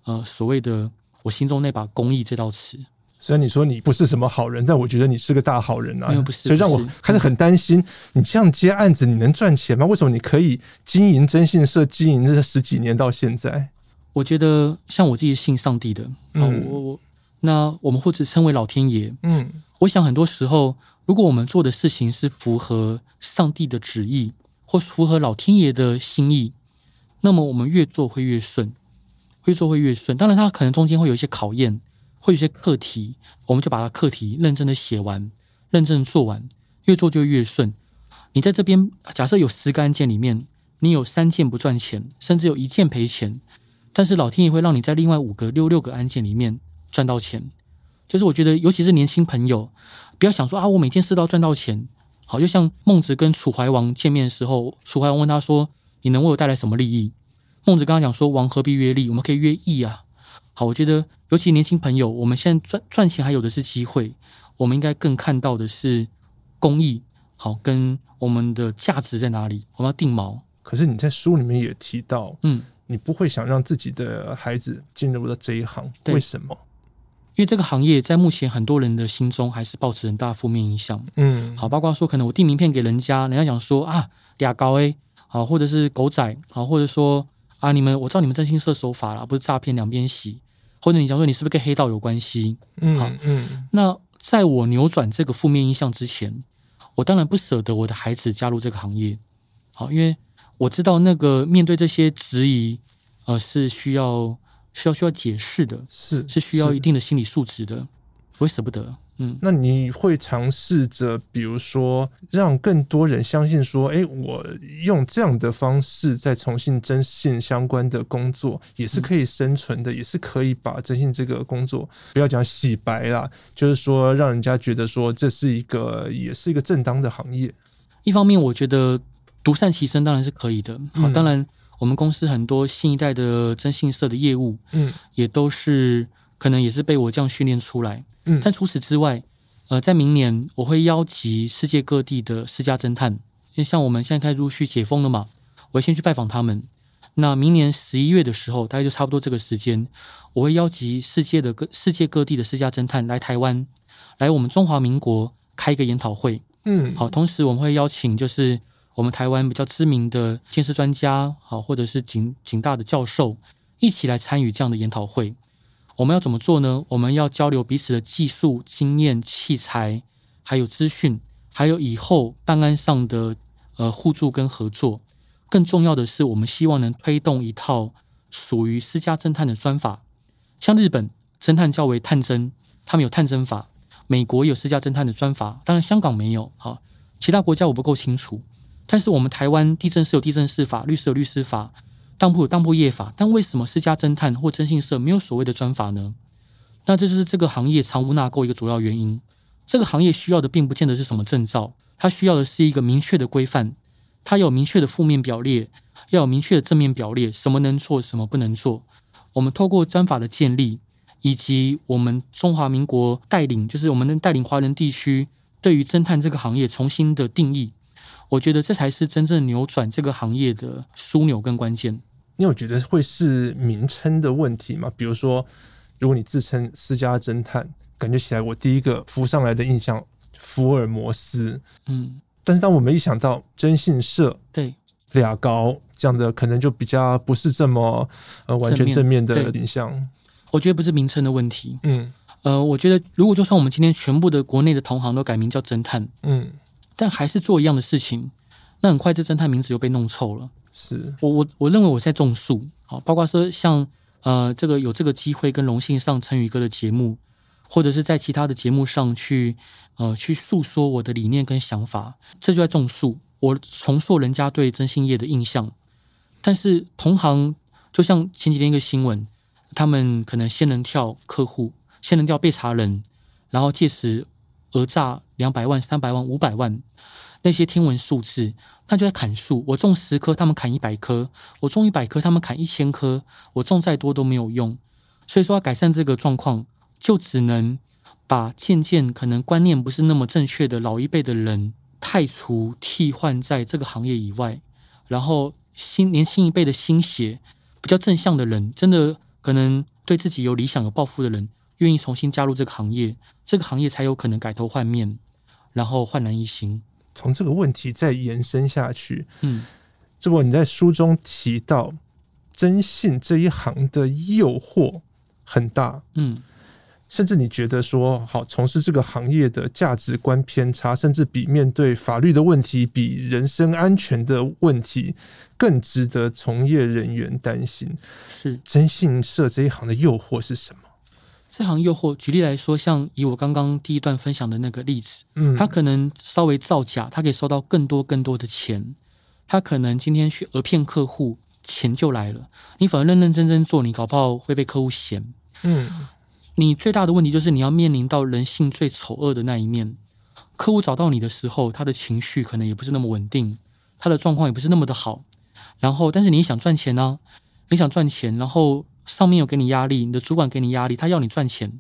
呃，所谓的我心中那把公义这道尺。虽然你说你不是什么好人，但我觉得你是个大好人啊。没有不是，所以让我开始很担心，你这样接案子，你能赚钱吗？为什么你可以经营征信社经营这十几年到现在？我觉得像我自己信上帝的，我我那我们或者称为老天爷，嗯，我想很多时候，如果我们做的事情是符合上帝的旨意。或符合老天爷的心意，那么我们越做会越顺，越做会越顺。当然，它可能中间会有一些考验，会有些课题，我们就把它课题认真的写完，认真做完，越做就越顺。你在这边假设有十个案件里面，你有三件不赚钱，甚至有一件赔钱，但是老天爷会让你在另外五个六六个案件里面赚到钱。就是我觉得，尤其是年轻朋友，不要想说啊，我每件事都要赚到钱。好，就像孟子跟楚怀王见面的时候，楚怀王问他说：“你能为我带来什么利益？”孟子刚刚讲说：“王何必约利？我们可以约义啊。”好，我觉得尤其年轻朋友，我们现在赚赚钱还有的是机会，我们应该更看到的是公益。好，跟我们的价值在哪里？我们要定锚。可是你在书里面也提到，嗯，你不会想让自己的孩子进入到这一行，为什么？因为这个行业在目前很多人的心中还是抱持很大负面影响。嗯，好，包括说可能我递名片给人家，人家想说啊，俩高 A，好，或者是狗仔，好，或者说啊，你们我知道你们真心社手法了，不是诈骗两边洗，或者你讲说你是不是跟黑道有关系？嗯，好，嗯，那在我扭转这个负面印象之前，我当然不舍得我的孩子加入这个行业。好，因为我知道那个面对这些质疑，呃，是需要需要需要解释的，是是需要一定的心理素质的，我会舍不得。嗯，那你会尝试着，比如说让更多人相信说，哎，我用这样的方式在重新征信相关的工作也是可以生存的，嗯、也是可以把征信这个工作不要讲洗白啦，就是说让人家觉得说这是一个也是一个正当的行业。一方面，我觉得。独善其身当然是可以的。好，当然我们公司很多新一代的征信社的业务，嗯，也都是可能也是被我这样训练出来。嗯，但除此之外，呃，在明年我会邀集世界各地的私家侦探，因为像我们现在开始陆续解封了嘛，我会先去拜访他们。那明年十一月的时候，大概就差不多这个时间，我会邀集世界的各世界各地的私家侦探来台湾，来我们中华民国开一个研讨会。嗯，好，同时我们会邀请就是。我们台湾比较知名的鉴识专家，好，或者是警警大的教授，一起来参与这样的研讨会。我们要怎么做呢？我们要交流彼此的技术、经验、器材，还有资讯，还有以后办案上的呃互助跟合作。更重要的是，我们希望能推动一套属于私家侦探的专法。像日本侦探较为探侦，他们有探侦法；美国有私家侦探的专法，当然香港没有。好，其他国家我不够清楚。但是我们台湾地震是有地震事法，律师有律师法，当铺有当铺业法，但为什么私家侦探或征信社没有所谓的专法呢？那这就是这个行业藏污纳垢一个主要原因。这个行业需要的并不见得是什么证照，它需要的是一个明确的规范，它有明确的负面表列，要有明确的正面表列，什么能做，什么不能做。我们透过专法的建立，以及我们中华民国带领，就是我们能带领华人地区对于侦探这个行业重新的定义。我觉得这才是真正扭转这个行业的枢纽跟关键。你有觉得会是名称的问题吗？比如说，如果你自称私家侦探，感觉起来我第一个浮上来的印象福尔摩斯，嗯。但是当我们一想到征信社，对，俩高这样的，可能就比较不是这么呃完全正面的印象。我觉得不是名称的问题，嗯，呃，我觉得如果就算我们今天全部的国内的同行都改名叫侦探，嗯。但还是做一样的事情，那很快这侦探名字又被弄臭了。是我我我认为我在种树，好，包括说像呃这个有这个机会跟荣幸上陈宇哥的节目，或者是在其他的节目上去呃去诉说我的理念跟想法，这就在种树，我重塑人家对征信业的印象。但是同行就像前几天一个新闻，他们可能先人跳客户，先人跳被查人，然后借此讹诈两百万、三百万、五百万。那些天文数字，那就在砍树。我种十棵，他们砍一百棵；我种一百棵，他们砍一千棵。我种再多都没有用。所以说，要改善这个状况，就只能把渐渐可能观念不是那么正确的老一辈的人汰除、替换在这个行业以外，然后新年轻一辈的新血，比较正向的人，真的可能对自己有理想、有抱负的人，愿意重新加入这个行业，这个行业才有可能改头换面，然后焕然一新。从这个问题再延伸下去，嗯，这不你在书中提到，征信这一行的诱惑很大，嗯，甚至你觉得说，好从事这个行业的价值观偏差，甚至比面对法律的问题，比人身安全的问题更值得从业人员担心。是征信社这一行的诱惑是什么？这行诱惑，举例来说，像以我刚刚第一段分享的那个例子，嗯，他可能稍微造假，他可以收到更多更多的钱，他可能今天去讹骗客户，钱就来了。你反而认认真真做，你搞不好会被客户嫌。嗯，你最大的问题就是你要面临到人性最丑恶的那一面。客户找到你的时候，他的情绪可能也不是那么稳定，他的状况也不是那么的好。然后，但是你想赚钱呢？你想赚钱，然后。上面有给你压力，你的主管给你压力，他要你赚钱，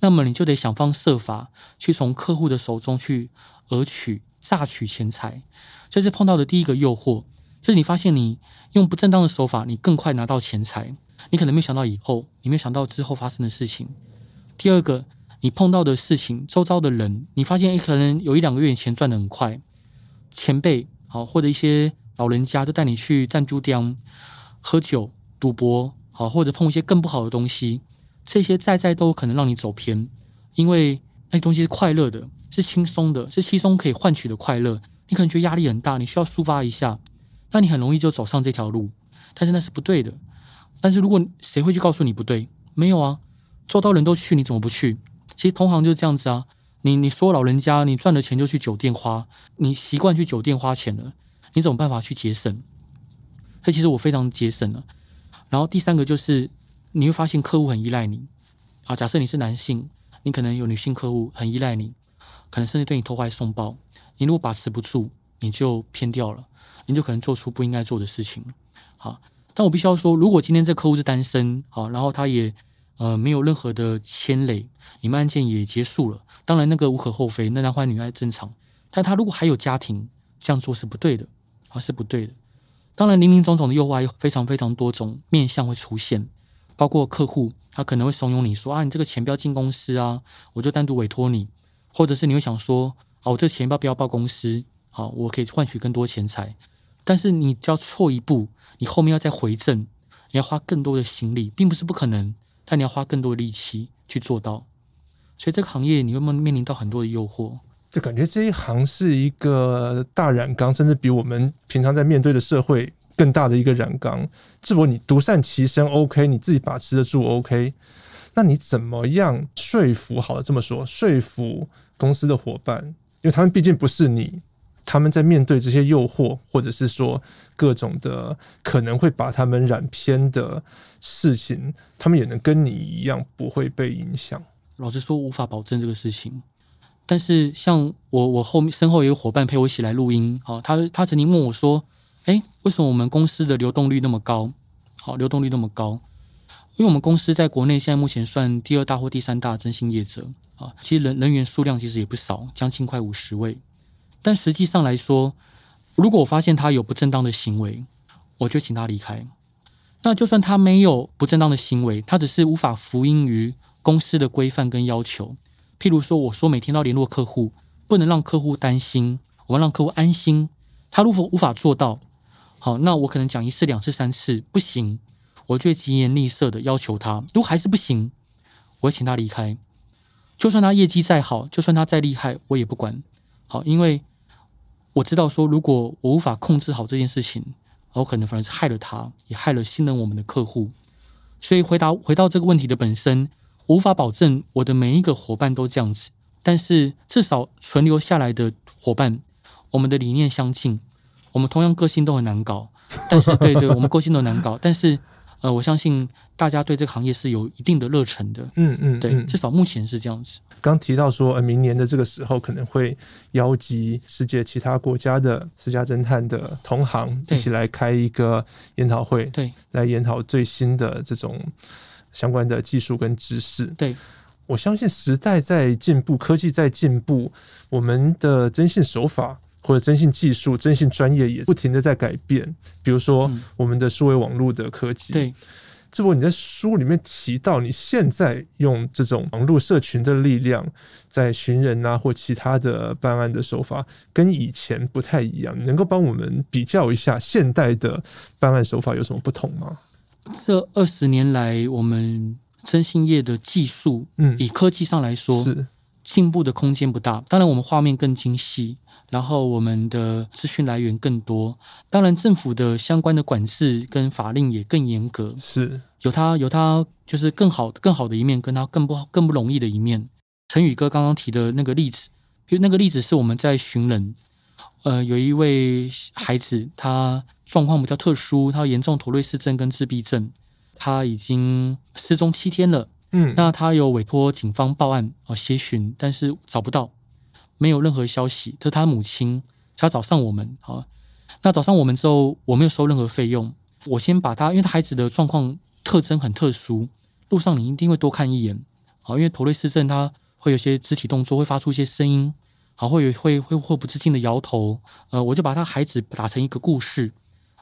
那么你就得想方设法去从客户的手中去讹取、榨取钱财。这是碰到的第一个诱惑，就是你发现你用不正当的手法，你更快拿到钱财。你可能没想到以后，你没想到之后发生的事情。第二个，你碰到的事情，周遭的人，你发现诶可能有一两个月钱赚得很快，前辈好或者一些老人家都带你去赞助店喝酒、赌博，好或者碰一些更不好的东西，这些在在都可能让你走偏，因为那东西是快乐的，是轻松的，是轻松可以换取的快乐。你可能觉得压力很大，你需要抒发一下，那你很容易就走上这条路，但是那是不对的。但是如果谁会去告诉你不对？没有啊，周遭人都去，你怎么不去？其实同行就是这样子啊。你你说老人家，你赚了钱就去酒店花，你习惯去酒店花钱了，你怎么办法去节省？所以其实我非常节省了。然后第三个就是你会发现客户很依赖你啊。假设你是男性。你可能有女性客户很依赖你，可能甚至对你投怀送抱。你如果把持不住，你就偏掉了，你就可能做出不应该做的事情。好，但我必须要说，如果今天这客户是单身，好，然后他也呃没有任何的牵累，你们案件也结束了，当然那个无可厚非，那男欢女爱正常。但他如果还有家庭，这样做是不对的，啊，是不对的。当然，林林总总的诱惑有非常非常多种面向会出现。包括客户，他可能会怂恿你说啊，你这个钱不要进公司啊，我就单独委托你，或者是你会想说，啊，我这钱要不要报公司？好，我可以换取更多钱财。但是你只要错一步，你后面要再回正，你要花更多的心力，并不是不可能，但你要花更多的力气去做到。所以这个行业你会面临到很多的诱惑，就感觉这一行是一个大染缸，甚至比我们平常在面对的社会。更大的一个染缸，智博，你独善其身，OK，你自己把持得住，OK，那你怎么样说服？好了，这么说，说服公司的伙伴，因为他们毕竟不是你，他们在面对这些诱惑，或者是说各种的可能会把他们染偏的事情，他们也能跟你一样不会被影响。老实说，无法保证这个事情。但是像我，我后面身后也有伙伴陪我一起来录音，好，他他曾经问我说。哎，为什么我们公司的流动率那么高？好，流动率那么高，因为我们公司在国内现在目前算第二大或第三大征信业者啊。其实人人员数量其实也不少，将近快五十位。但实际上来说，如果我发现他有不正当的行为，我就请他离开。那就算他没有不正当的行为，他只是无法服膺于公司的规范跟要求。譬如说，我说每天都要联络客户，不能让客户担心，我们让客户安心。他如果无法做到，好，那我可能讲一次、两次、三次不行，我就会疾言厉色的要求他。如果还是不行，我会请他离开。就算他业绩再好，就算他再厉害，我也不管。好，因为我知道说，如果我无法控制好这件事情，我可能反而是害了他，也害了信任我们的客户。所以回答回到这个问题的本身，无法保证我的每一个伙伴都这样子，但是至少存留下来的伙伴，我们的理念相近。我们同样个性都很难搞，但是对对，我们个性都难搞，但是呃，我相信大家对这个行业是有一定的热忱的，嗯嗯，对，至少目前是这样子。刚提到说，呃，明年的这个时候可能会邀集世界其他国家的私家侦探的同行一起来开一个研讨会，对，来研讨最新的这种相关的技术跟知识。对，我相信时代在进步，科技在进步，我们的征信手法。或者征信技术、征信专业也不停的在改变。比如说，我们的数位网络的科技。嗯、对，智博，你在书里面提到，你现在用这种网络社群的力量，在寻人啊或其他的办案的手法，跟以前不太一样。能够帮我们比较一下现代的办案手法有什么不同吗？这二十年来，我们征信业的技术，嗯，以科技上来说，是进步的空间不大。当然，我们画面更精细。然后我们的资讯来源更多，当然政府的相关的管制跟法令也更严格，是有它有它就是更好更好的一面，跟它更不更不容易的一面。陈宇哥刚刚提的那个例子，因为那个例子是我们在寻人，呃，有一位孩子他状况比较特殊，他严重妥瑞氏症跟自闭症，他已经失踪七天了，嗯，那他有委托警方报案啊协寻，但是找不到。没有任何消息，这是他母亲，他找上我们啊。那找上我们之后，我没有收任何费用。我先把他，因为他孩子的状况特征很特殊，路上你一定会多看一眼。啊，因为妥瑞氏症，他会有些肢体动作，会发出一些声音，好，会有会会会不自禁的摇头。呃，我就把他孩子打成一个故事，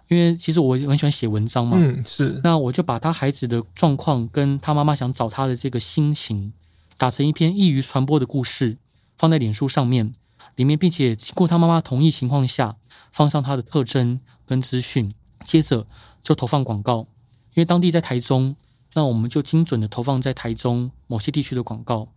因为其实我很喜欢写文章嘛。嗯，是。那我就把他孩子的状况跟他妈妈想找他的这个心情。打成一篇易于传播的故事，放在脸书上面，里面并且经过他妈妈同意情况下，放上他的特征跟资讯，接着就投放广告，因为当地在台中，那我们就精准的投放在台中某些地区的广告，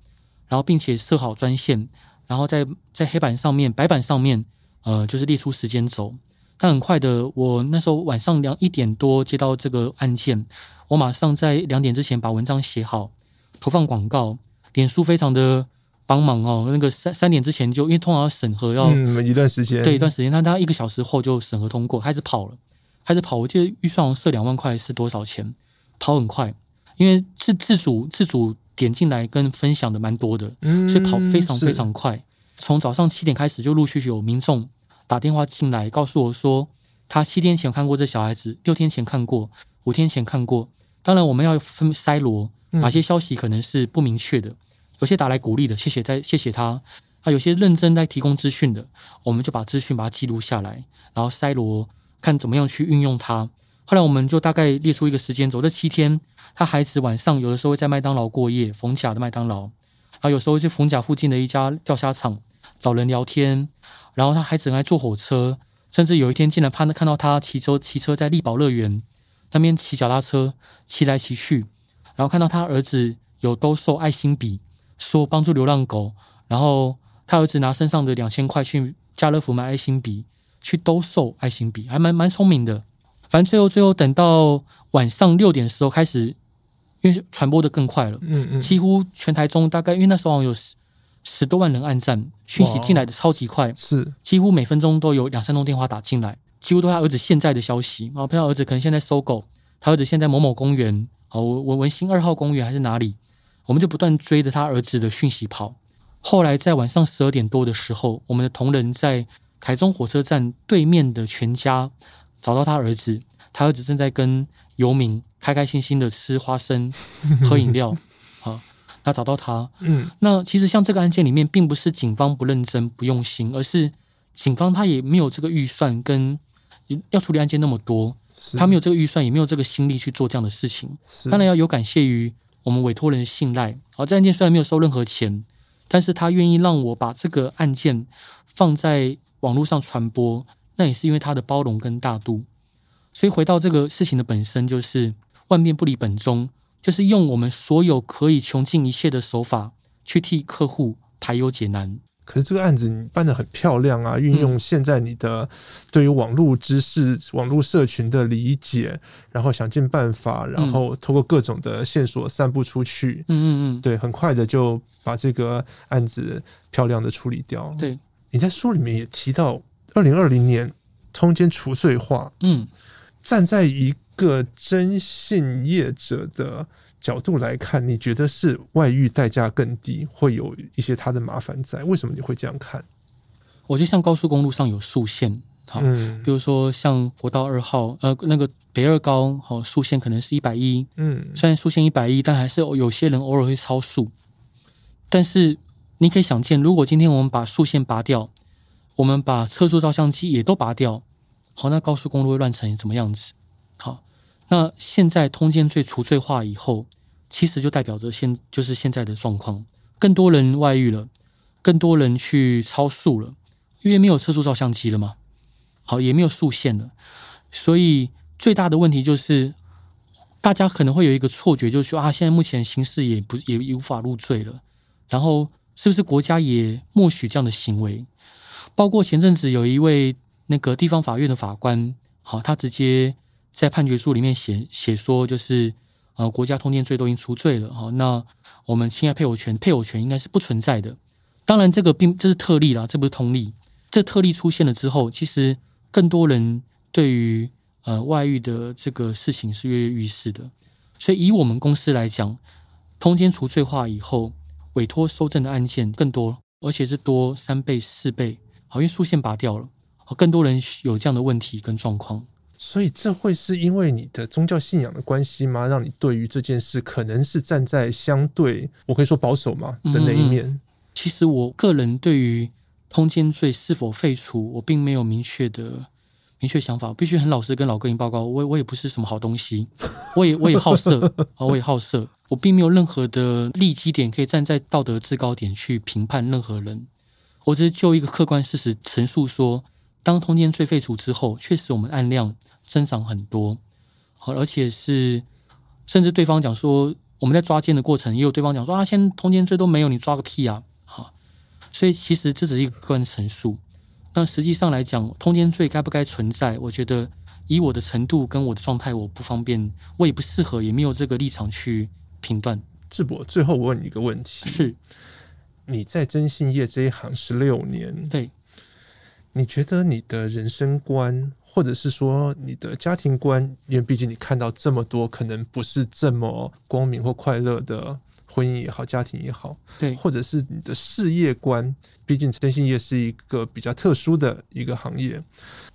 然后并且设好专线，然后在在黑板上面、白板上面，呃，就是列出时间轴。但很快的，我那时候晚上两一点多接到这个案件，我马上在两点之前把文章写好，投放广告。脸书非常的帮忙哦，那个三三点之前就因为通常要审核要、嗯、一段时间，对一段时间，但他一个小时后就审核通过，开始跑了，开始跑。我记得预算设两万块是多少钱？跑很快，因为自自主自主点进来跟分享的蛮多的，所以跑非常非常快。从早上七点开始就陆续有民众。打电话进来告诉我说，他七天前看过这小孩子，六天前看过，五天前看过。当然，我们要分筛罗哪些消息可能是不明确的，有些打来鼓励的，谢谢在谢谢他啊，有些认真在提供资讯的，我们就把资讯把它记录下来，然后筛罗看怎么样去运用它。后来我们就大概列出一个时间轴，这七天他孩子晚上有的时候会在麦当劳过夜，逢甲的麦当劳，啊，有时候去逢甲附近的一家钓虾场找人聊天。然后他还很爱坐火车，甚至有一天竟然看到看到他骑车骑车在丽宝乐园那边骑脚踏车骑来骑去，然后看到他儿子有兜售爱心笔，说帮助流浪狗，然后他儿子拿身上的两千块去家乐福买爱心笔，去兜售爱心笔，还蛮蛮聪明的。反正最后最后等到晚上六点的时候开始，因为传播的更快了，嗯嗯，几乎全台中大概因为那时候好像有十十多万人按赞。讯息进来的超级快，是几乎每分钟都有两三通电话打进来，几乎都是他儿子现在的消息。啊，他儿子可能现在搜狗，他儿子现在某某公园，哦，文文心二号公园还是哪里，我们就不断追着他儿子的讯息跑。后来在晚上十二点多的时候，我们的同仁在台中火车站对面的全家找到他儿子，他儿子正在跟游民开开心心的吃花生、喝饮料。那找到他，嗯，那其实像这个案件里面，并不是警方不认真、不用心，而是警方他也没有这个预算跟要处理案件那么多，他没有这个预算，也没有这个心力去做这样的事情。当然要有感谢于我们委托人的信赖。好，这案件虽然没有收任何钱，但是他愿意让我把这个案件放在网络上传播，那也是因为他的包容跟大度。所以回到这个事情的本身，就是万变不离本宗。就是用我们所有可以穷尽一切的手法去替客户排忧解难。可是这个案子你办得很漂亮啊，运用现在你的对于网络知识、网络社群的理解，然后想尽办法，然后通过各种的线索散布出去。嗯嗯嗯，对，很快的就把这个案子漂亮的处理掉。对，你在书里面也提到，二零二零年通奸除罪化。嗯，站在一个征信业者的角度来看，你觉得是外遇代价更低，会有一些他的麻烦在？为什么你会这样看？我觉得像高速公路上有速限，好，嗯，比如说像国道二号，呃，那个北二高，好，速限可能是一百一，嗯，虽然速限一百一，但还是有些人偶尔会超速。但是你可以想见，如果今天我们把速限拔掉，我们把测速照相机也都拔掉，好，那高速公路会乱成什么样子？那现在通奸罪除罪化以后，其实就代表着现就是现在的状况，更多人外遇了，更多人去超速了，因为没有测速照相机了嘛，好，也没有速限了，所以最大的问题就是，大家可能会有一个错觉，就是说啊，现在目前刑事也不也无法入罪了，然后是不是国家也默许这样的行为？包括前阵子有一位那个地方法院的法官，好，他直接。在判决书里面写写说，就是呃，国家通奸罪都已经除罪了哈。那我们侵害配偶权，配偶权应该是不存在的。当然，这个并这是特例啦，这不是通例。这特例出现了之后，其实更多人对于呃外遇的这个事情是跃跃欲试的。所以，以我们公司来讲，通奸除罪化以后，委托收证的案件更多，而且是多三倍、四倍。好，因为速限拔掉了，更多人有这样的问题跟状况。所以这会是因为你的宗教信仰的关系吗？让你对于这件事可能是站在相对，我可以说保守吗？的那一面？嗯，其实我个人对于通奸罪是否废除，我并没有明确的明确想法，必须很老实跟老哥你报告，我我也不是什么好东西，我也我也好色啊，我也好色，我并没有任何的立基点可以站在道德制高点去评判任何人，我只是就一个客观事实陈述说，当通奸罪废除之后，确实我们案量增长很多，好，而且是甚至对方讲说，我们在抓奸的过程，也有对方讲说啊，现在通奸罪都没有，你抓个屁啊，好，所以其实这只是一个个人陈述。但实际上来讲，通奸罪该不该存在？我觉得以我的程度跟我的状态，我不方便，我也不适合，也没有这个立场去评断。智博，最后我问你一个问题：是你在征信业这一行十六年，对，你觉得你的人生观，或者是说你的家庭观，因为毕竟你看到这么多可能不是这么光明或快乐的。婚姻也好，家庭也好，对，或者是你的事业观，毕竟征信业是一个比较特殊的一个行业，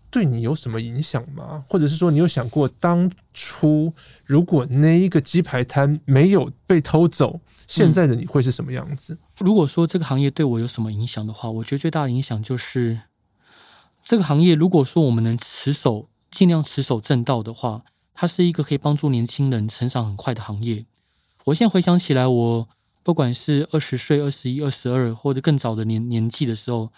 对你有什么影响吗？或者是说，你有想过当初如果那一个鸡排摊没有被偷走，现在的你会是什么样子？嗯，如果说这个行业对我有什么影响的话，我觉得最大的影响就是这个行业，如果说我们能持守，尽量持守正道的话，它是一个可以帮助年轻人成长很快的行业。我现在回想起来，我不管是二十岁、二十一、二十二，或者更早的年年纪的时候，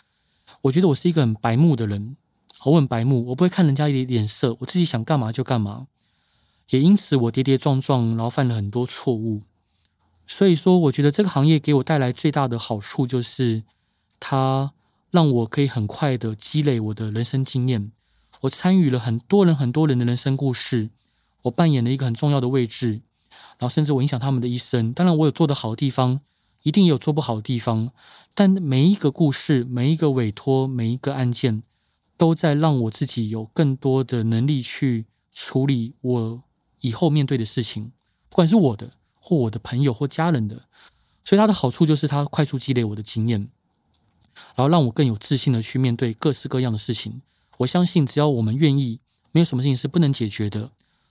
我觉得我是一个很白目的人，我很白目，我不会看人家一点脸色，我自己想干嘛就干嘛，也因此我跌跌撞撞，然后犯了很多错误。所以说，我觉得这个行业给我带来最大的好处就是，它让我可以很快的积累我的人生经验。我参与了很多人、很多人的人生故事，我扮演了一个很重要的位置。然后甚至我影响他们的一生。当然，我有做得好的地方，一定也有做不好的地方。但每一个故事、每一个委托、每一个案件，都在让我自己有更多的能力去处理我以后面对的事情，不管是我的或我的朋友或家人的。所以它的好处就是它快速积累我的经验，然后让我更有自信的去面对各式各样的事情。我相信，只要我们愿意，没有什么事情是不能解决的。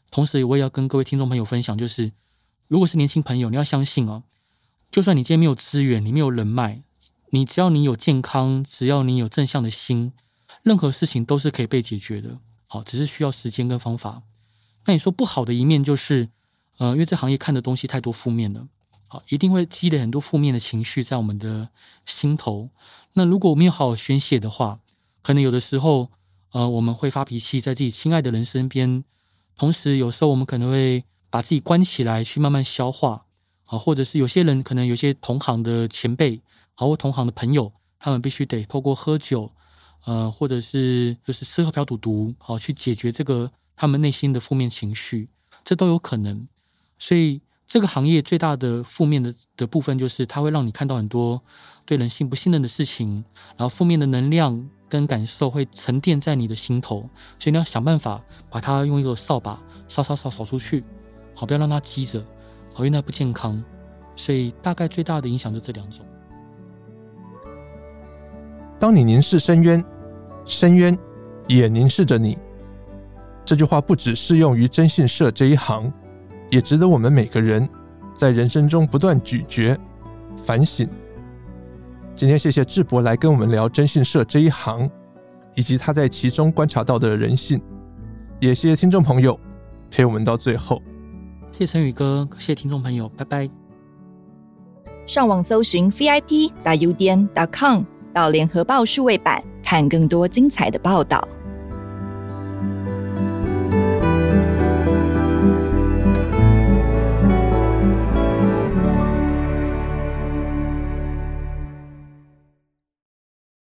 同时，我也要跟各位听众朋友分享，就是。如果是年轻朋友，你要相信哦，就算你今天没有资源，你没有人脉，你只要你有健康，只要你有正向的心，任何事情都是可以被解决的。好，只是需要时间跟方法。那你说不好的一面就是，呃，因为这行业看的东西太多负面了，好，一定会积累很多负面的情绪在我们的心头。那如果我没有好好宣泄的话，可能有的时候，呃，我们会发脾气在自己亲爱的人身边，同时有时候我们可能会。把自己关起来去慢慢消化，啊，或者是有些人可能有些同行的前辈，好，或同行的朋友，他们必须得透过喝酒，呃，或者是就是吃喝嫖赌毒，好，去解决这个他们内心的负面情绪，这都有可能。所以这个行业最大的负面的的部分就是，它会让你看到很多对人性不信任的事情，然后负面的能量跟感受会沉淀在你的心头，所以你要想办法把它用一个扫把扫扫扫扫出去。好，不要让它积着，好，因为那不健康。所以大概最大的影响就这两种。当你凝视深渊，深渊也凝视着你。这句话不只适用于征信社这一行，也值得我们每个人在人生中不断咀嚼、反省。今天谢谢智博来跟我们聊征信社这一行，以及他在其中观察到的人性。也谢谢听众朋友陪我们到最后。谢谢陈宇哥，谢谢听众朋友，拜拜。上网搜寻 VIP 大 U 点 .com 到联合报数位版，看更多精彩的报道。